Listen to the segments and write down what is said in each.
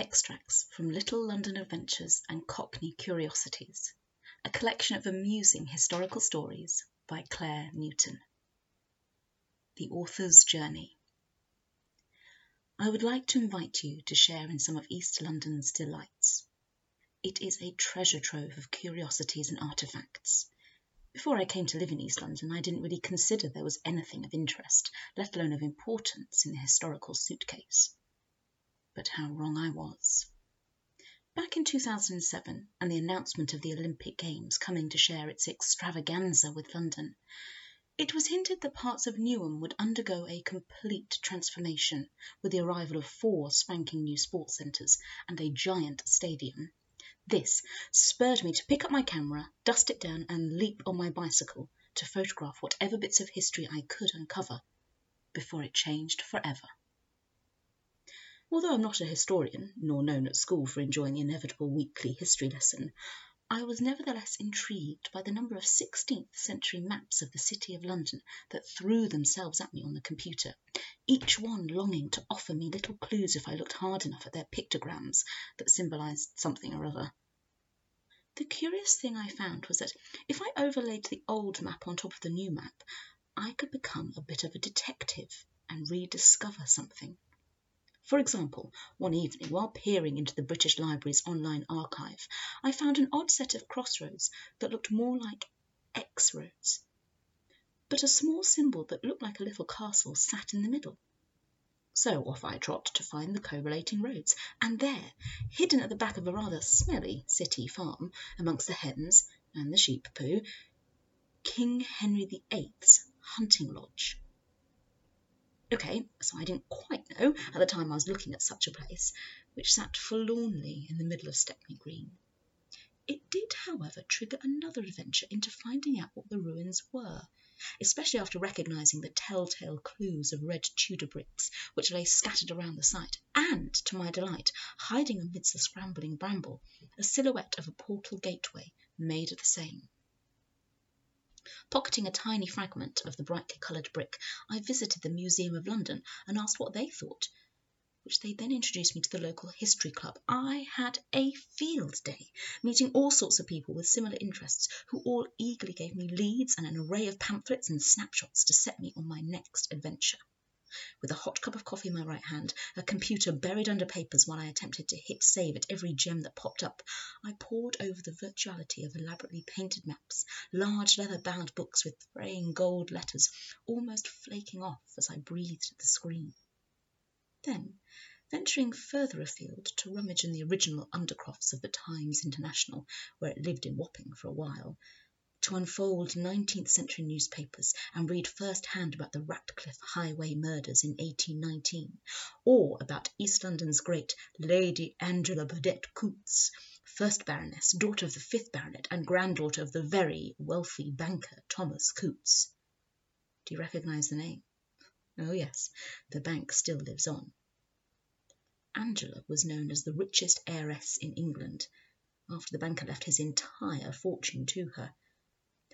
Extracts from Little London Adventures and Cockney Curiosities, a collection of amusing historical stories by Claire Newton. The Author's Journey. I would like to invite you to share in some of East London's delights. It is a treasure trove of curiosities and artefacts. Before I came to live in East London I didn't really consider there was anything of interest, let alone of importance, in the historical suitcase. But how wrong I was. Back in 2007, and the announcement of the Olympic Games coming to share its extravaganza with London, it was hinted that parts of Newham would undergo a complete transformation with the arrival of four spanking new sports centres and a giant stadium. This spurred me to pick up my camera, dust it down, and leap on my bicycle to photograph whatever bits of history I could uncover before it changed forever. Although I'm not a historian, nor known at school for enjoying the inevitable weekly history lesson, I was nevertheless intrigued by the number of sixteenth century maps of the City of London that threw themselves at me on the computer, each one longing to offer me little clues if I looked hard enough at their pictograms that symbolised something or other. The curious thing I found was that if I overlaid the old map on top of the new map, I could become a bit of a detective and rediscover something. For example, one evening, while peering into the British Library's online archive, I found an odd set of crossroads that looked more like X roads, but a small symbol that looked like a little castle sat in the middle. So off I trot to find the correlating roads, and there, hidden at the back of a rather smelly city farm, amongst the hens and the sheep poo, King Henry VIII's hunting lodge. Okay, so I didn't quite know at the time I was looking at such a place, which sat forlornly in the middle of Stepney Green. It did, however, trigger another adventure into finding out what the ruins were, especially after recognising the telltale clues of red Tudor bricks which lay scattered around the site, and, to my delight, hiding amidst the scrambling bramble, a silhouette of a portal gateway made of the same. Pocketing a tiny fragment of the brightly coloured brick, I visited the Museum of London and asked what they thought, which they then introduced me to the local history club. I had a field day, meeting all sorts of people with similar interests, who all eagerly gave me leads and an array of pamphlets and snapshots to set me on my next adventure. With a hot cup of coffee in my right hand, a computer buried under papers while I attempted to hit save at every gem that popped up, I pored over the virtuality of elaborately painted maps, large leather bound books with fraying gold letters almost flaking off as I breathed at the screen. Then, venturing further afield to rummage in the original undercrofts of the Times International, where it lived in Wapping for a while, to unfold nineteenth century newspapers and read first hand about the Ratcliffe Highway murders in 1819, or about East London's great Lady Angela Burdett Coutts, first Baroness, daughter of the fifth Baronet, and granddaughter of the very wealthy banker Thomas Coutts. Do you recognise the name? Oh, yes, the bank still lives on. Angela was known as the richest heiress in England after the banker left his entire fortune to her.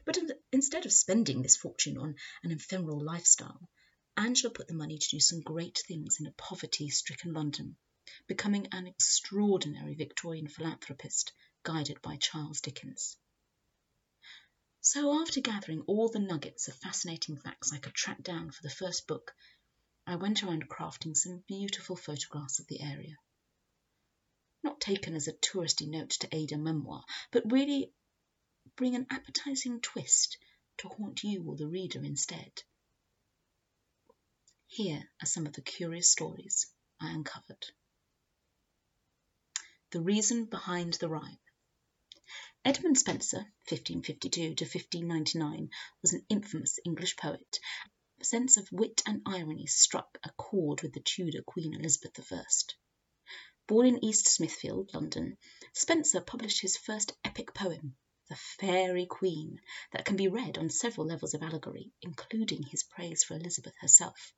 But instead of spending this fortune on an ephemeral lifestyle, Angela put the money to do some great things in a poverty stricken London, becoming an extraordinary Victorian philanthropist guided by Charles Dickens. So, after gathering all the nuggets of fascinating facts I could track down for the first book, I went around crafting some beautiful photographs of the area. Not taken as a touristy note to aid a memoir, but really bring an appetizing twist to haunt you or the reader instead. Here are some of the curious stories I uncovered. The reason behind the rhyme. Edmund Spenser (1552 1599) was an infamous English poet. A sense of wit and irony struck a chord with the Tudor Queen Elizabeth I. Born in East Smithfield, London, Spenser published his first epic poem, the Faerie Queene, that can be read on several levels of allegory, including his praise for Elizabeth herself.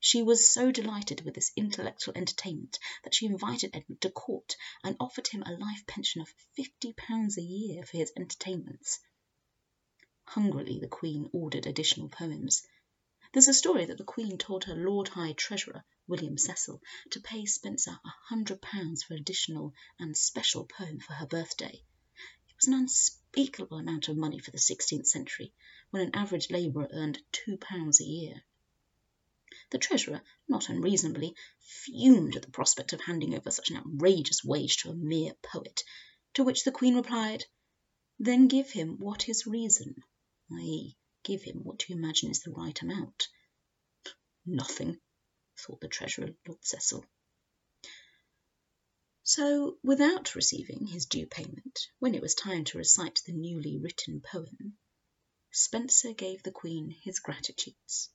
She was so delighted with this intellectual entertainment that she invited Edmund to court and offered him a life pension of fifty pounds a year for his entertainments. Hungrily the Queen ordered additional poems. There's a story that the Queen told her Lord High Treasurer, William Cecil, to pay hundred pounds for an additional and special poem for her birthday. Was an unspeakable amount of money for the sixteenth century, when an average labourer earned two pounds a year. The Treasurer, not unreasonably, fumed at the prospect of handing over such an outrageous wage to a mere poet, to which the Queen replied, "Then give him what is reason, i.e., give him what you imagine is the right amount." "Nothing," thought the Treasurer, Lord Cecil. So, without receiving his due payment, when it was time to recite the newly written poem, Spenser gave the Queen his gratitudes.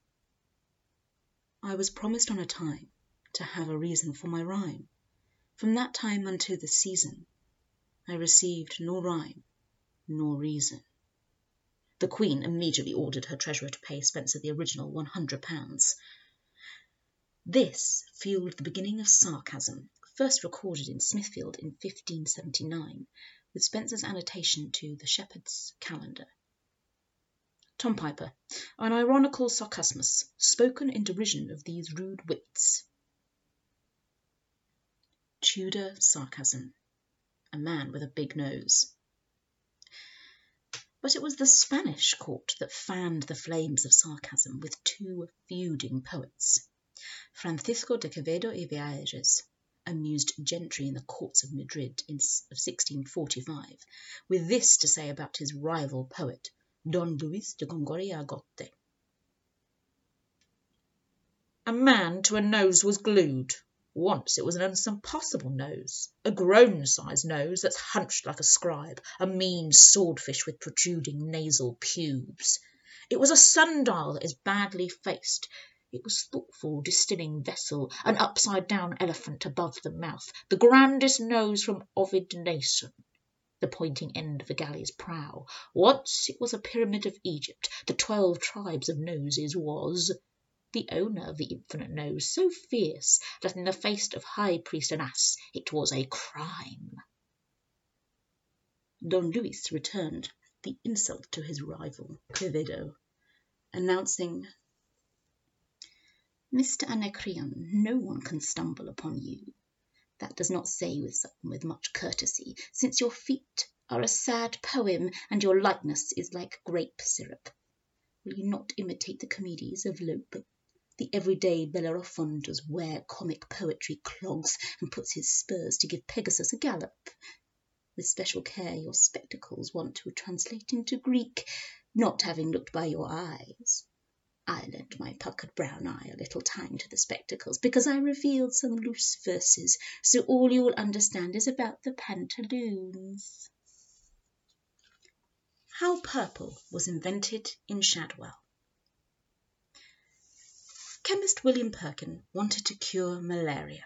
I was promised on a time to have a reason for my rhyme. From that time unto the season, I received nor rhyme nor reason. The Queen immediately ordered her treasurer to pay Spenser the original one hundred pounds. This fueled the beginning of sarcasm, first recorded in Smithfield in 1579, with Spenser's annotation to the Shepherd's Calendar. Tom Piper, an ironical sarcasmus, spoken in derision of these rude wits. Tudor sarcasm, a man with a big nose. But it was the Spanish court that fanned the flames of sarcasm with two feuding poets. Francisco de Quevedo y Viajes amused gentry in the courts of Madrid in, of 1645 with this to say about his rival poet, Don Luis de Gongora y Argote. A man to a nose was glued. Once it was an impossible nose, a grown sized nose that's hunched like a scribe, a mean swordfish with protruding nasal pubes. It was a sundial that is badly faced. It was thoughtful, distilling vessel, an upside down elephant above the mouth, the grandest nose from Ovid Nason, the pointing end of the galley's prow. Once it was a pyramid of Egypt, the twelve tribes of noses was the owner of the infinite nose so fierce that in the face of high priest and ass it was a crime. Don Luis returned the insult to his rival, Quevedo, announcing Mr. Anacreon, no one can stumble upon you. That does not say with, with much courtesy, since your feet are a sad poem and your likeness is like grape syrup. Will you not imitate the comedies of Lope? The everyday Bellerophon does wear comic poetry clogs and puts his spurs to give Pegasus a gallop. With special care your spectacles want to translate into Greek, not having looked by your eyes. I lent my puckered brown eye a little time to the spectacles, because I revealed some loose verses, so all you will understand is about the pantaloons. How purple was invented in Shadwell. Chemist William Perkin wanted to cure malaria.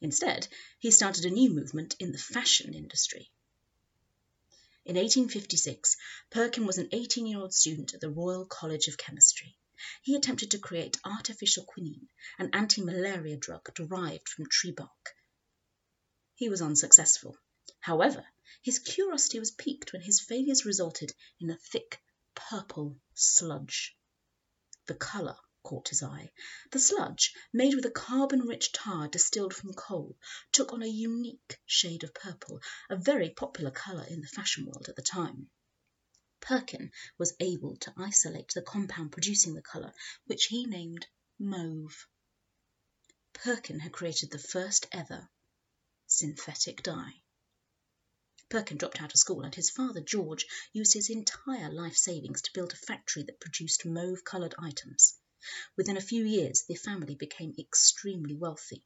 Instead, he started a new movement in the fashion industry. In 1856, Perkin was an 18 year old student at the Royal College of Chemistry. He attempted to create artificial quinine, an anti malaria drug derived from tree bark. He was unsuccessful. However, his curiosity was piqued when his failures resulted in a thick purple sludge. The colour caught his eye. The sludge, made with a carbon rich tar distilled from coal, took on a unique shade of purple, a very popular colour in the fashion world at the time. Perkin was able to isolate the compound producing the colour, which he named mauve. Perkin had created the first ever synthetic dye. Perkin dropped out of school, and his father, George, used his entire life savings to build a factory that produced mauve coloured items. Within a few years the family became extremely wealthy.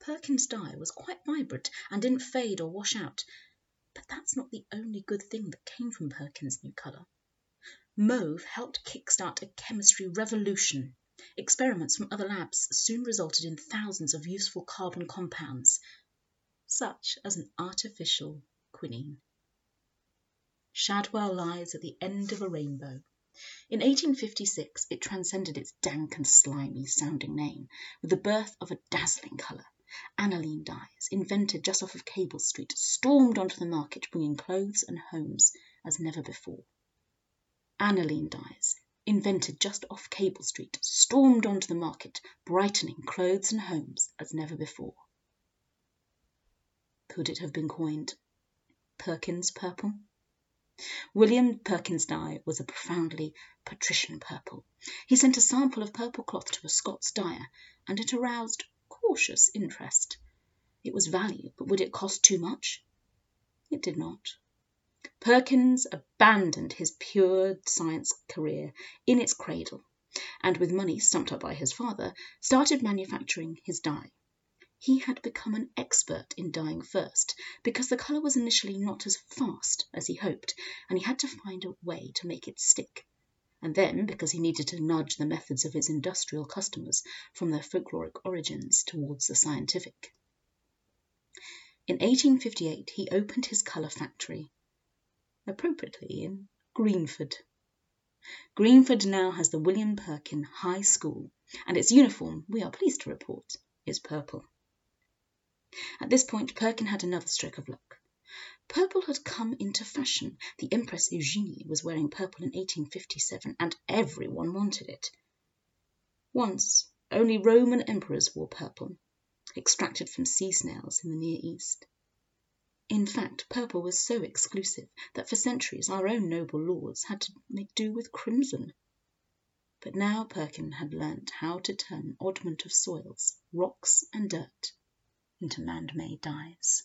Perkin's dye was quite vibrant and didn't fade or wash out, but that's not the only good thing that came from Perkin's new colour. Mauve helped kick-start a chemistry revolution. Experiments from other labs soon resulted in thousands of useful carbon compounds, such as an artificial quinine. Shadwell lies at the end of a rainbow. In 1856 it transcended its dank and slimy sounding name with the birth of a dazzling colour. Aniline dyes, invented just off of Cable Street, stormed onto the market bringing clothes and homes as never before. Aniline dyes, invented just off Cable Street, stormed onto the market, brightening clothes and homes as never before. Could it have been coined Perkins purple? William Perkins' dye was a profoundly patrician purple. He sent a sample of purple cloth to a Scots dyer, and it aroused cautious interest. It was value, but would it cost too much? It did not. Perkins abandoned his pure science career in its cradle, and with money stumped up by his father, started manufacturing his dye. He had become an expert in dyeing first, because the colour was initially not as fast as he hoped, and he had to find a way to make it stick, and then because he needed to nudge the methods of his industrial customers from their folkloric origins towards the scientific. In 1858 he opened his colour factory appropriately in Greenford. Greenford now has the William Perkin High School, and its uniform, we are pleased to report, is purple. At this point Perkin had another stroke of luck. Purple had come into fashion. The Empress Eugenie was wearing purple in 1857, and everyone wanted it. Once only Roman emperors wore purple, extracted from sea snails in the Near East. In fact, purple was so exclusive that for centuries our own noble lords had to make do with crimson. But now Perkin had learnt how to turn oddment of soils, rocks, and dirt into man-made dyes.